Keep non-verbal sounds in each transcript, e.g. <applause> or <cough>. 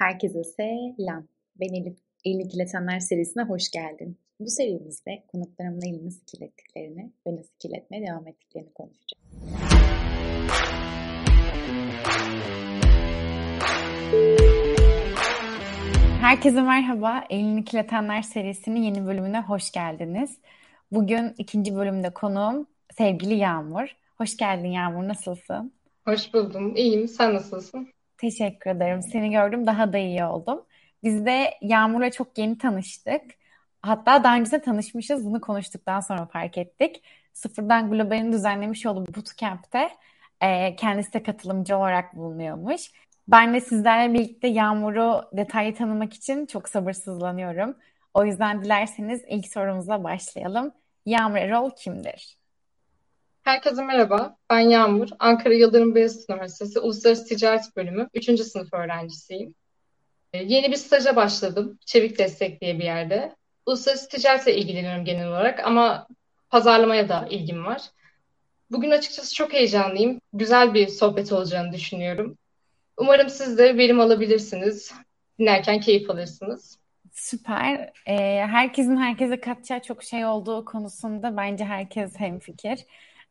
Herkese selam. Ben Elif. Elini Kirletenler serisine hoş geldin. Bu serimizde konuklarımla elini kirlettiklerini ve nasıl kirletmeye devam ettiklerini konuşacağım. Herkese merhaba. Elini Kirletenler serisinin yeni bölümüne hoş geldiniz. Bugün ikinci bölümde konuğum sevgili Yağmur. Hoş geldin Yağmur, nasılsın? Hoş buldum. İyiyim. Sen nasılsın? Teşekkür ederim. Seni gördüm daha da iyi oldum. Biz de Yağmur'la çok yeni tanıştık. Hatta daha önce de tanışmışız. Bunu konuştuktan sonra fark ettik. Sıfırdan Global'in düzenlemiş olduğu bootcamp'te e, kendisi de katılımcı olarak bulunuyormuş. Ben de sizlerle birlikte Yağmur'u detaylı tanımak için çok sabırsızlanıyorum. O yüzden dilerseniz ilk sorumuzla başlayalım. Yağmur Erol kimdir? Herkese merhaba. Ben Yağmur. Ankara Yıldırım Beyazıt Üniversitesi Uluslararası Ticaret Bölümü 3. sınıf öğrencisiyim. Ee, yeni bir staja başladım. Çevik Destek diye bir yerde. Uluslararası ticaretle ilgileniyorum genel olarak ama pazarlamaya da ilgim var. Bugün açıkçası çok heyecanlıyım. Güzel bir sohbet olacağını düşünüyorum. Umarım siz de verim alabilirsiniz. Dinlerken keyif alırsınız. Süper. Ee, herkesin herkese katacağı çok şey olduğu konusunda bence herkes hemfikir.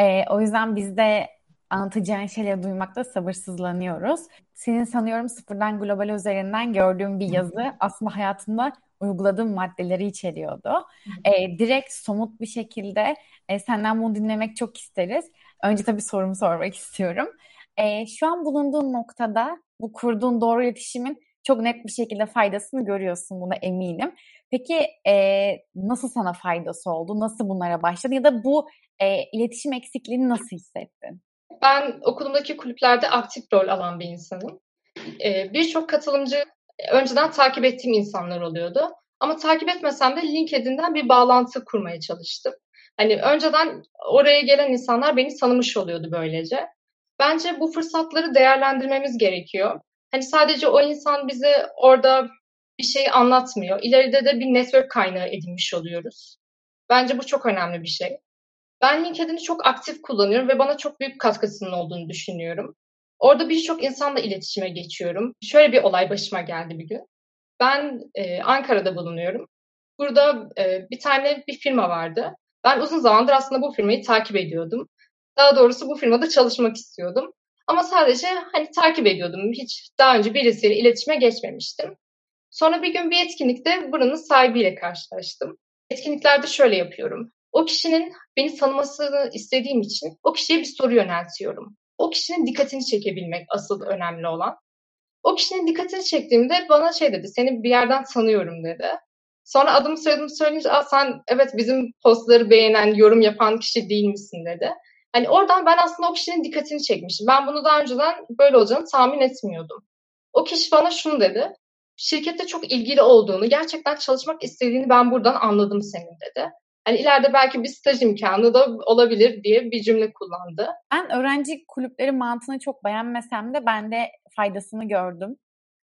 Ee, o yüzden biz de anlatacağın şeyleri duymakta sabırsızlanıyoruz. Senin sanıyorum sıfırdan global üzerinden gördüğüm bir yazı aslında hayatında uyguladığım maddeleri içeriyordu. Ee, direkt somut bir şekilde e, senden bunu dinlemek çok isteriz. Önce tabii sorumu sormak <laughs> istiyorum. E, şu an bulunduğun noktada bu kurduğun doğru iletişimin çok net bir şekilde faydasını görüyorsun buna eminim. Peki e, nasıl sana faydası oldu? Nasıl bunlara başladın? Ya da bu e, iletişim eksikliğini nasıl hissettin? Ben okulumdaki kulüplerde aktif rol alan bir insanım. E, Birçok katılımcı önceden takip ettiğim insanlar oluyordu. Ama takip etmesem de LinkedIn'den bir bağlantı kurmaya çalıştım. Hani önceden oraya gelen insanlar beni tanımış oluyordu böylece. Bence bu fırsatları değerlendirmemiz gerekiyor. Hani sadece o insan bize orada bir şey anlatmıyor. İleride de bir network kaynağı edinmiş oluyoruz. Bence bu çok önemli bir şey. Ben LinkedIn'i çok aktif kullanıyorum ve bana çok büyük katkısının olduğunu düşünüyorum. Orada birçok insanla iletişime geçiyorum. Şöyle bir olay başıma geldi bir gün. Ben e, Ankara'da bulunuyorum. Burada e, bir tane bir firma vardı. Ben uzun zamandır aslında bu firmayı takip ediyordum. Daha doğrusu bu firmada çalışmak istiyordum. Ama sadece hani takip ediyordum. Hiç daha önce birisiyle iletişime geçmemiştim. Sonra bir gün bir etkinlikte buranın sahibiyle karşılaştım. Etkinliklerde şöyle yapıyorum. O kişinin beni tanımasını istediğim için o kişiye bir soru yöneltiyorum. O kişinin dikkatini çekebilmek asıl önemli olan. O kişinin dikkatini çektiğimde bana şey dedi, seni bir yerden tanıyorum dedi. Sonra adımı soyadımı söyleyince sen evet bizim postları beğenen, yorum yapan kişi değil misin dedi. Hani oradan ben aslında o kişinin dikkatini çekmişim. Ben bunu daha önceden böyle olacağını tahmin etmiyordum. O kişi bana şunu dedi. Şirkette çok ilgili olduğunu, gerçekten çalışmak istediğini ben buradan anladım senin dedi. Hani ileride belki bir staj imkanı da olabilir diye bir cümle kullandı. Ben öğrenci kulüpleri mantığını çok beğenmesem de ben de faydasını gördüm.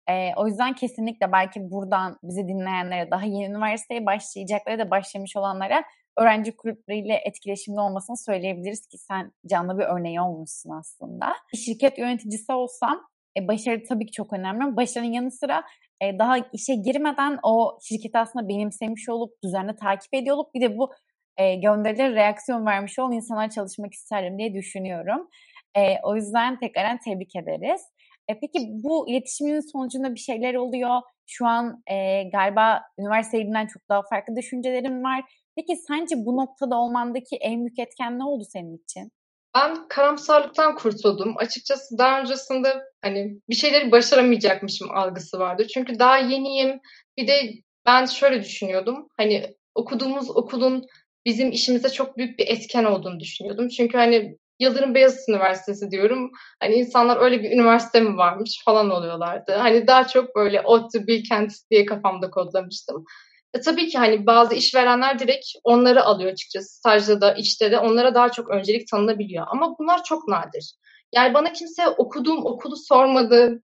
Ee, o yüzden kesinlikle belki buradan bizi dinleyenlere, daha yeni üniversiteye başlayacaklara da başlamış olanlara öğrenci kulüpleriyle etkileşimli olmasını söyleyebiliriz ki sen canlı bir örneği olmuşsun aslında. Şirket yöneticisi olsam e, başarı tabii ki çok önemli başarının yanı sıra e, daha işe girmeden o şirketi aslında benimsemiş olup düzenli takip ediyor olup bir de bu e, gönderileri reaksiyon vermiş olan insanlar çalışmak isterim diye düşünüyorum. E, o yüzden tekrardan tebrik ederiz. E, peki bu iletişimin sonucunda bir şeyler oluyor. Şu an e, galiba üniversiteden çok daha farklı düşüncelerim var. Peki sence bu noktada olmandaki en büyük etken ne oldu senin için? Ben karamsarlıktan kurtuldum. Açıkçası daha öncesinde hani bir şeyleri başaramayacakmışım algısı vardı. Çünkü daha yeniyim. Bir de ben şöyle düşünüyordum. Hani okuduğumuz okulun bizim işimize çok büyük bir etken olduğunu düşünüyordum. Çünkü hani Yıldırım Beyazıt Üniversitesi diyorum. Hani insanlar öyle bir üniversite mi varmış falan oluyorlardı. Hani daha çok böyle ODTÜ, Bilkent diye kafamda kodlamıştım. E, tabii ki hani bazı işverenler direkt onları alıyor açıkçası. Stajda da işte de onlara daha çok öncelik tanınabiliyor. Ama bunlar çok nadir. Yani bana kimse okuduğum okulu sormadı,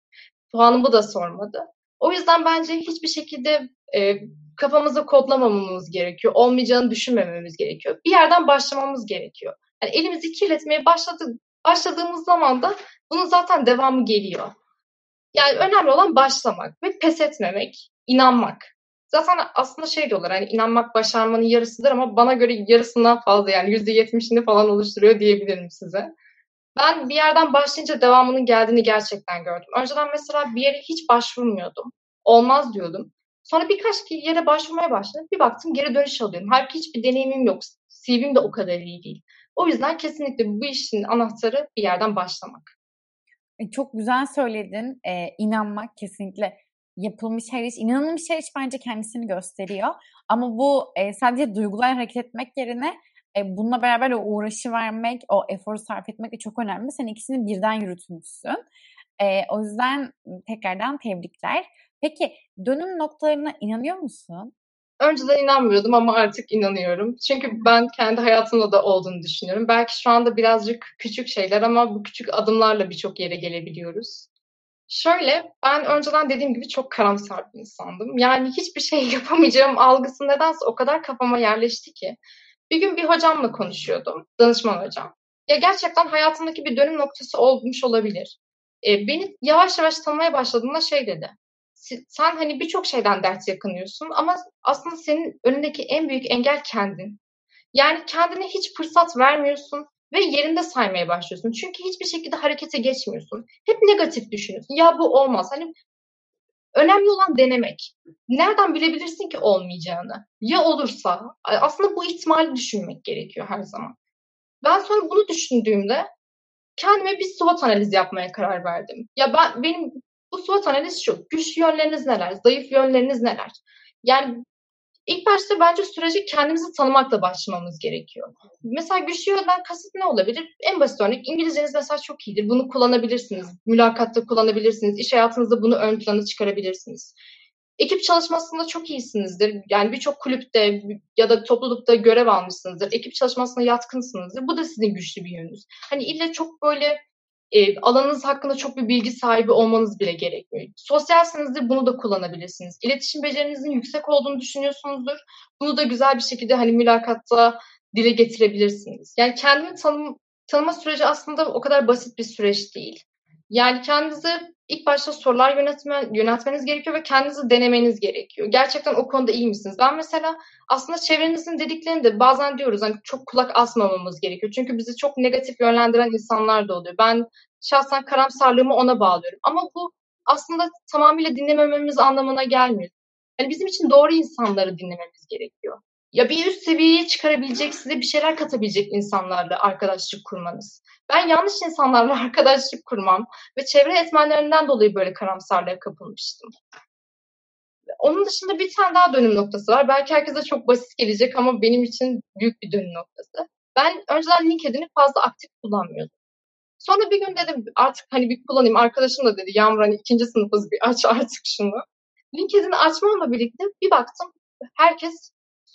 puanımı da sormadı. O yüzden bence hiçbir şekilde e, kafamızı kodlamamamız gerekiyor. Olmayacağını düşünmememiz gerekiyor. Bir yerden başlamamız gerekiyor. Yani elimizi kirletmeye başladı, başladığımız zaman da bunun zaten devamı geliyor. Yani önemli olan başlamak ve pes etmemek, inanmak. Zaten aslında şey diyorlar hani inanmak başarmanın yarısıdır ama bana göre yarısından fazla yani yüzde yetmişini falan oluşturuyor diyebilirim size. Ben bir yerden başlayınca devamının geldiğini gerçekten gördüm. Önceden mesela bir yere hiç başvurmuyordum. Olmaz diyordum. Sonra birkaç yere başvurmaya başladım. Bir baktım geri dönüş alıyorum. Halbuki hiçbir deneyimim yok. CV'm de o kadar iyi değil. O yüzden kesinlikle bu işin anahtarı bir yerden başlamak. E, çok güzel söyledin. Ee, inanmak kesinlikle yapılmış her iş, inanılmış her iş bence kendisini gösteriyor. Ama bu e, sadece duygular hareket etmek yerine e, bununla beraber o uğraşı vermek, o eforu sarf etmek de çok önemli. Sen ikisini birden yürütmüşsün. E, o yüzden tekrardan tebrikler. Peki dönüm noktalarına inanıyor musun? Önceden inanmıyordum ama artık inanıyorum. Çünkü ben kendi hayatımda da olduğunu düşünüyorum. Belki şu anda birazcık küçük şeyler ama bu küçük adımlarla birçok yere gelebiliyoruz. Şöyle, ben önceden dediğim gibi çok karamsar bir insandım. Yani hiçbir şey <laughs> yapamayacağım algısı nedense o kadar kafama yerleşti ki. Bir gün bir hocamla konuşuyordum, danışman hocam. Ya gerçekten hayatımdaki bir dönüm noktası olmuş olabilir. E, beni yavaş yavaş tanımaya başladığında şey dedi sen hani birçok şeyden dert yakınıyorsun ama aslında senin önündeki en büyük engel kendin. Yani kendine hiç fırsat vermiyorsun ve yerinde saymaya başlıyorsun. Çünkü hiçbir şekilde harekete geçmiyorsun. Hep negatif düşünüyorsun. Ya bu olmaz. Hani önemli olan denemek. Nereden bilebilirsin ki olmayacağını? Ya olursa? Aslında bu ihtimali düşünmek gerekiyor her zaman. Ben sonra bunu düşündüğümde kendime bir SWOT analizi yapmaya karar verdim. Ya ben benim bu SWOT analiz şu. Güçlü yönleriniz neler? Zayıf yönleriniz neler? Yani ilk başta bence süreci kendimizi tanımakla başlamamız gerekiyor. Mesela güçlü yönden kasıt ne olabilir? En basit örnek İngilizceniz mesela çok iyidir. Bunu kullanabilirsiniz. Mülakatta kullanabilirsiniz. İş hayatınızda bunu ön plana çıkarabilirsiniz. Ekip çalışmasında çok iyisinizdir. Yani birçok kulüpte ya da toplulukta görev almışsınızdır. Ekip çalışmasına yatkınsınızdır. Bu da sizin güçlü bir yönünüz. Hani ille çok böyle e, alanınız hakkında çok bir bilgi sahibi olmanız bile gerekmiyor. Sosyalsinizdir bunu da kullanabilirsiniz. İletişim becerinizin yüksek olduğunu düşünüyorsunuzdur. Bunu da güzel bir şekilde hani mülakatta dile getirebilirsiniz. Yani kendini tanım, tanıma süreci aslında o kadar basit bir süreç değil. Yani kendinizi ilk başta sorular yönetme, yönetmeniz gerekiyor ve kendinizi denemeniz gerekiyor. Gerçekten o konuda iyi misiniz? Ben mesela aslında çevrenizin dediklerini de bazen diyoruz hani çok kulak asmamamız gerekiyor. Çünkü bizi çok negatif yönlendiren insanlar da oluyor. Ben şahsen karamsarlığımı ona bağlıyorum. Ama bu aslında tamamıyla dinlemememiz anlamına gelmiyor. Yani bizim için doğru insanları dinlememiz gerekiyor ya bir üst seviyeye çıkarabilecek, size bir şeyler katabilecek insanlarla arkadaşlık kurmanız. Ben yanlış insanlarla <laughs> arkadaşlık kurmam ve çevre etmenlerinden dolayı böyle karamsarlığa kapılmıştım. Onun dışında bir tane daha dönüm noktası var. Belki herkese çok basit gelecek ama benim için büyük bir dönüm noktası. Ben önceden LinkedIn'i fazla aktif kullanmıyordum. Sonra bir gün dedim artık hani bir kullanayım. Arkadaşım da dedi Yağmur hani ikinci sınıfız bir aç <laughs> artık şunu. LinkedIn'i açmamla birlikte bir baktım herkes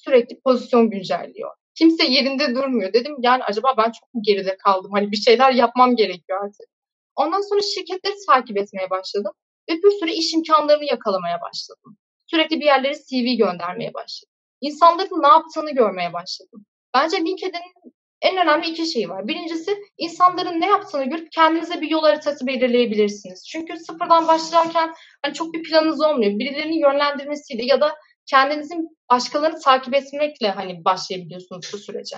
sürekli pozisyon güncelliyor. Kimse yerinde durmuyor. Dedim yani acaba ben çok mu geride kaldım? Hani bir şeyler yapmam gerekiyor artık. Ondan sonra şirketleri takip etmeye başladım. Ve bir sürü iş imkanlarını yakalamaya başladım. Sürekli bir yerlere CV göndermeye başladım. İnsanların ne yaptığını görmeye başladım. Bence LinkedIn'in en önemli iki şeyi var. Birincisi insanların ne yaptığını görüp kendinize bir yol haritası belirleyebilirsiniz. Çünkü sıfırdan başlarken hani çok bir planınız olmuyor. Birilerinin yönlendirmesiyle ya da kendinizin başkalarını takip etmekle hani başlayabiliyorsunuz bu sürece.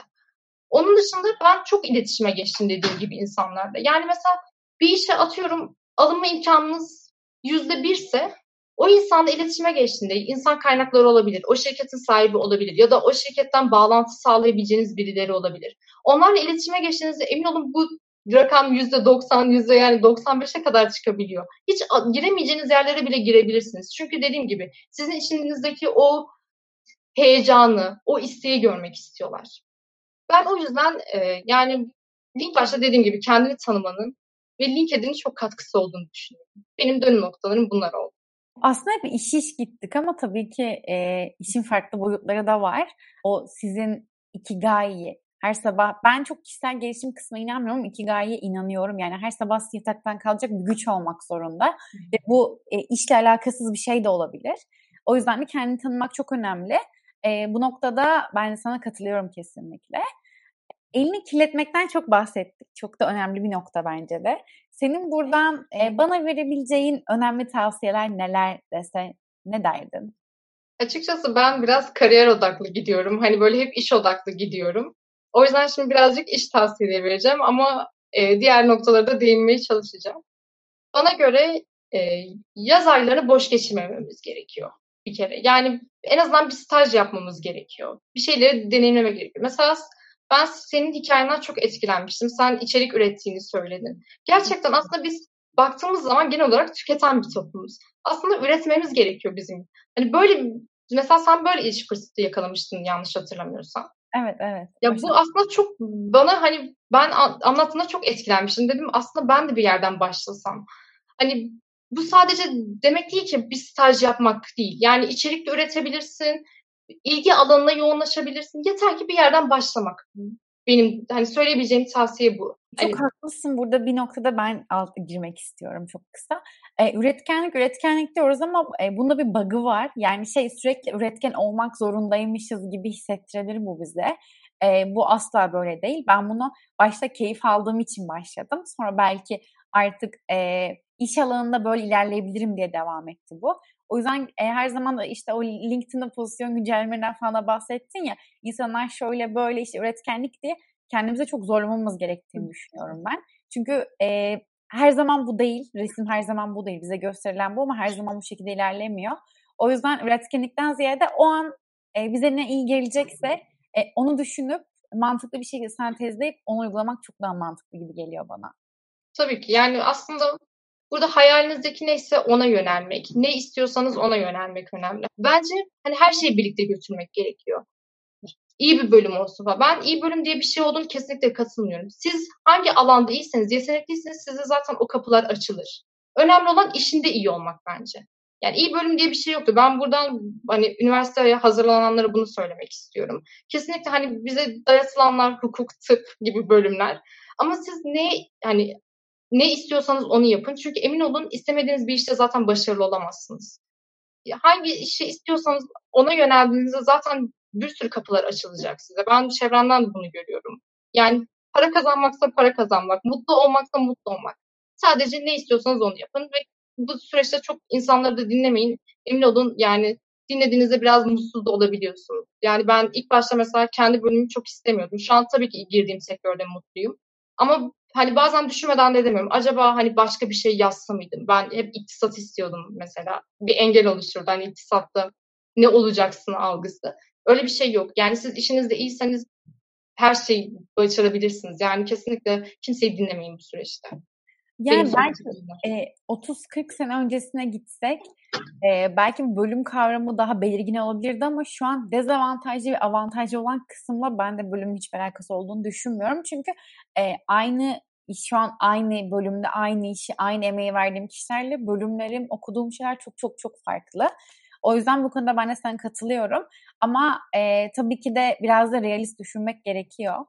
Onun dışında ben çok iletişime geçtim dediğim gibi insanlarla. Yani mesela bir işe atıyorum alınma imkanınız yüzde birse o insanla iletişime geçtiğinde insan kaynakları olabilir, o şirketin sahibi olabilir ya da o şirketten bağlantı sağlayabileceğiniz birileri olabilir. Onlarla iletişime geçtiğinizde emin olun bu rakam yüzde 90, yüzde yani 95'e kadar çıkabiliyor. Hiç giremeyeceğiniz yerlere bile girebilirsiniz. Çünkü dediğim gibi sizin içinizdeki o heyecanı, o isteği görmek istiyorlar. Ben o yüzden e, yani ilk başta dediğim gibi kendini tanımanın ve LinkedIn'in çok katkısı olduğunu düşünüyorum. Benim dönüm noktalarım bunlar oldu. Aslında hep iş iş gittik ama tabii ki e, işin farklı boyutları da var. O sizin ikigai her sabah ben çok kişisel gelişim kısmına inanmıyorum. Ikigai'ye inanıyorum. Yani her sabah yataktan kalacak bir güç olmak zorunda. Ve bu e, işle alakasız bir şey de olabilir. O yüzden de kendini tanımak çok önemli. E, bu noktada ben sana katılıyorum kesinlikle. elini kirletmekten çok bahsettik. Çok da önemli bir nokta bence de. Senin buradan e, bana verebileceğin önemli tavsiyeler neler dese ne derdin? Açıkçası ben biraz kariyer odaklı gidiyorum. Hani böyle hep iş odaklı gidiyorum. O yüzden şimdi birazcık iş tavsiyeleri vereceğim ama e, diğer noktalara da değinmeye çalışacağım. Bana göre e, yaz aylarını boş geçirmememiz gerekiyor bir kere. Yani en azından bir staj yapmamız gerekiyor. Bir şeyleri deneyimlemek gerekiyor. Mesela ben senin hikayenden çok etkilenmiştim. Sen içerik ürettiğini söyledin. Gerçekten aslında biz baktığımız zaman genel olarak tüketen bir toplumuz. Aslında üretmemiz gerekiyor bizim. Hani böyle mesela sen böyle iş fırsatı yakalamıştın yanlış hatırlamıyorsam. Evet, evet. Ya bu aslında çok bana hani ben anlattığında çok etkilenmiştim. Dedim aslında ben de bir yerden başlasam. Hani bu sadece demek değil ki bir staj yapmak değil. Yani içerik de üretebilirsin, ilgi alanına yoğunlaşabilirsin. Yeter ki bir yerden başlamak. Benim hani söyleyebileceğim tavsiye bu. Çok hani... haklısın. Burada bir noktada ben alt girmek istiyorum çok kısa. E, üretkenlik üretkenlik diyoruz ama e, bunda bir bug'ı var. Yani şey sürekli üretken olmak zorundaymışız gibi hissettirebilir bu bize. E, bu asla böyle değil. Ben bunu başta keyif aldığım için başladım. Sonra belki artık e, iş alanında böyle ilerleyebilirim diye devam etti bu. O yüzden e, her zaman da işte o LinkedIn'de pozisyon güncellemelerinden falan bahsettin ya insanlar şöyle böyle işte üretkenlik diye kendimize çok zorlamamız gerektiğini düşünüyorum ben. Çünkü e, her zaman bu değil, resim her zaman bu değil. Bize gösterilen bu ama her zaman bu şekilde ilerlemiyor. O yüzden üretkenlikten ziyade o an e, bize ne iyi gelecekse e, onu düşünüp mantıklı bir şekilde sentezleyip onu uygulamak çok daha mantıklı gibi geliyor bana. Tabii ki yani aslında burada hayalinizdeki neyse ona yönelmek, ne istiyorsanız ona yönelmek önemli. Bence hani her şeyi birlikte götürmek gerekiyor iyi bir bölüm olsun falan. Ben iyi bölüm diye bir şey olduğunu kesinlikle katılmıyorum. Siz hangi alanda iyiseniz, yetenekliyseniz size zaten o kapılar açılır. Önemli olan işinde iyi olmak bence. Yani iyi bölüm diye bir şey yoktu. Ben buradan hani üniversiteye hazırlananlara bunu söylemek istiyorum. Kesinlikle hani bize dayatılanlar hukuk, tıp gibi bölümler. Ama siz ne hani ne istiyorsanız onu yapın. Çünkü emin olun istemediğiniz bir işte zaten başarılı olamazsınız. Hangi işi istiyorsanız ona yöneldiğinizde zaten bir sürü kapılar açılacak size. Ben çevremden de bunu görüyorum. Yani para kazanmaksa para kazanmak, mutlu olmaksa mutlu olmak. Sadece ne istiyorsanız onu yapın ve bu süreçte çok insanları da dinlemeyin. Emin olun yani dinlediğinizde biraz mutsuz da olabiliyorsunuz. Yani ben ilk başta mesela kendi bölümümü çok istemiyordum. Şu an tabii ki girdiğim sektörde mutluyum. Ama hani bazen düşünmeden de demiyorum. Acaba hani başka bir şey yazsa mıydım? Ben hep iktisat istiyordum mesela. Bir engel oluşturdu. Hani iktisatta ne olacaksın algısı. Öyle bir şey yok. Yani siz işinizde iyiyseniz her şeyi başarabilirsiniz. Yani kesinlikle kimseyi dinlemeyin bu süreçte. Yani belki e, 30-40 sene öncesine gitsek e, belki bölüm kavramı daha belirgin olabilirdi ama şu an dezavantajlı ve avantajlı olan kısımla ben de bölümün hiç alakası olduğunu düşünmüyorum. Çünkü e, aynı şu an aynı bölümde aynı işi, aynı emeği verdiğim kişilerle bölümlerim, okuduğum şeyler çok çok çok farklı. O yüzden bu konuda ben de sana katılıyorum. Ama e, tabii ki de biraz da realist düşünmek gerekiyor.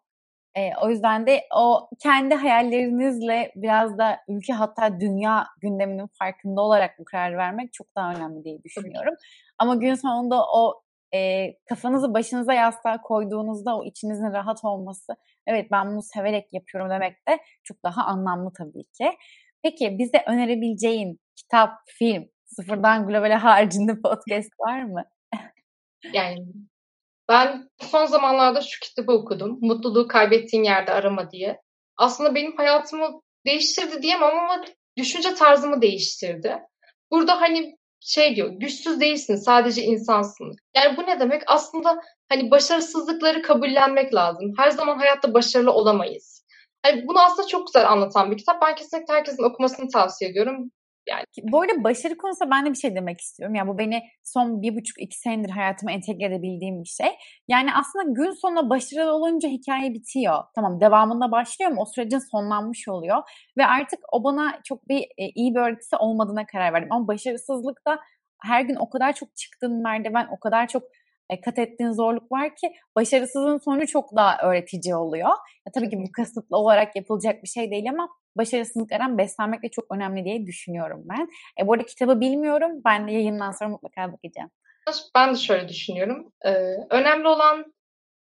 E, o yüzden de o kendi hayallerinizle biraz da ülke hatta dünya gündeminin farkında olarak bu kararı vermek çok daha önemli diye düşünüyorum. Ama gün sonunda o e, kafanızı başınıza yastığa koyduğunuzda o içinizin rahat olması, evet ben bunu severek yapıyorum demek de çok daha anlamlı tabii ki. Peki bize önerebileceğin kitap, film, Sıfırdan globale haricinde <laughs> podcast var mı? yani ben son zamanlarda şu kitabı okudum. Mutluluğu kaybettiğin yerde arama diye. Aslında benim hayatımı değiştirdi diyemem ama düşünce tarzımı değiştirdi. Burada hani şey diyor, güçsüz değilsin, sadece insansın. Yani bu ne demek? Aslında hani başarısızlıkları kabullenmek lazım. Her zaman hayatta başarılı olamayız. Hani bunu aslında çok güzel anlatan bir kitap. Ben kesinlikle herkesin okumasını tavsiye ediyorum. Yani bu arada başarı konusunda ben de bir şey demek istiyorum. Yani bu beni son bir buçuk iki senedir hayatıma entegre edebildiğim bir şey. Yani aslında gün sonunda başarılı olunca hikaye bitiyor. Tamam devamında başlıyor ama o sürecin sonlanmış oluyor. Ve artık o bana çok bir e, iyi bir öğretisi olmadığına karar verdim. Ama başarısızlıkta her gün o kadar çok çıktığın merdiven, o kadar çok e, kat ettiğin zorluk var ki başarısızlığın sonu çok daha öğretici oluyor. Ya, tabii ki bu kasıtlı olarak yapılacak bir şey değil ama başarısızlıklardan beslenmek de çok önemli diye düşünüyorum ben. E, bu arada kitabı bilmiyorum. Ben de yayından sonra mutlaka bakacağım. Ben de şöyle düşünüyorum. Ee, önemli olan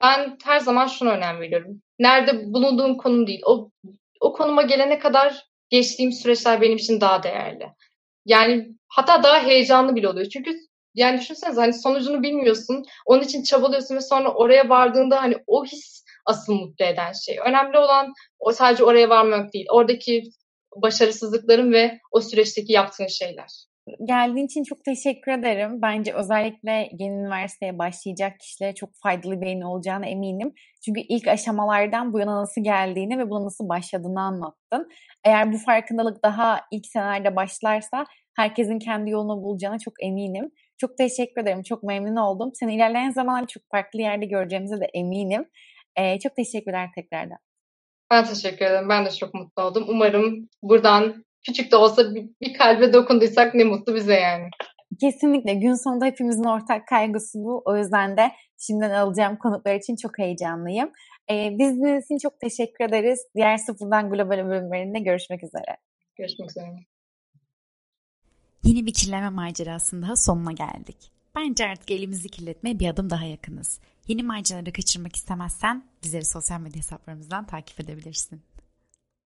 Ben her zaman şuna önem veriyorum. Nerede bulunduğum konum değil. O, o konuma gelene kadar geçtiğim süreçler benim için daha değerli. Yani hatta daha heyecanlı bile oluyor. Çünkü yani düşünsenize hani sonucunu bilmiyorsun. Onun için çabalıyorsun ve sonra oraya vardığında hani o his asıl mutlu eden şey. Önemli olan o sadece oraya varmak değil. Oradaki başarısızlıkların ve o süreçteki yaptığın şeyler. Geldiğin için çok teşekkür ederim. Bence özellikle yeni üniversiteye başlayacak kişilere çok faydalı bir yayın olacağına eminim. Çünkü ilk aşamalardan bu yana nasıl geldiğini ve buna nasıl başladığını anlattın. Eğer bu farkındalık daha ilk senelerde başlarsa herkesin kendi yolunu bulacağına çok eminim. Çok teşekkür ederim. Çok memnun oldum. Seni ilerleyen zamanlarda çok farklı yerde göreceğimize de eminim. Ee, çok teşekkürler tekrardan. Ben teşekkür ederim. Ben de çok mutlu oldum. Umarım buradan küçük de olsa bir, bir kalbe dokunduysak ne mutlu bize yani. Kesinlikle. Gün sonunda hepimizin ortak kaygısı bu. O yüzden de şimdiden alacağım konuklar için çok heyecanlıyım. Ee, biz için çok teşekkür ederiz. Diğer Sıfırdan Global bölümlerinde görüşmek üzere. Görüşmek üzere. Yeni bir kirlenme macerasının daha sonuna geldik. Bence artık elimizi kirletmeye bir adım daha yakınız. Yeni maceraları kaçırmak istemezsen bizleri sosyal medya hesaplarımızdan takip edebilirsin.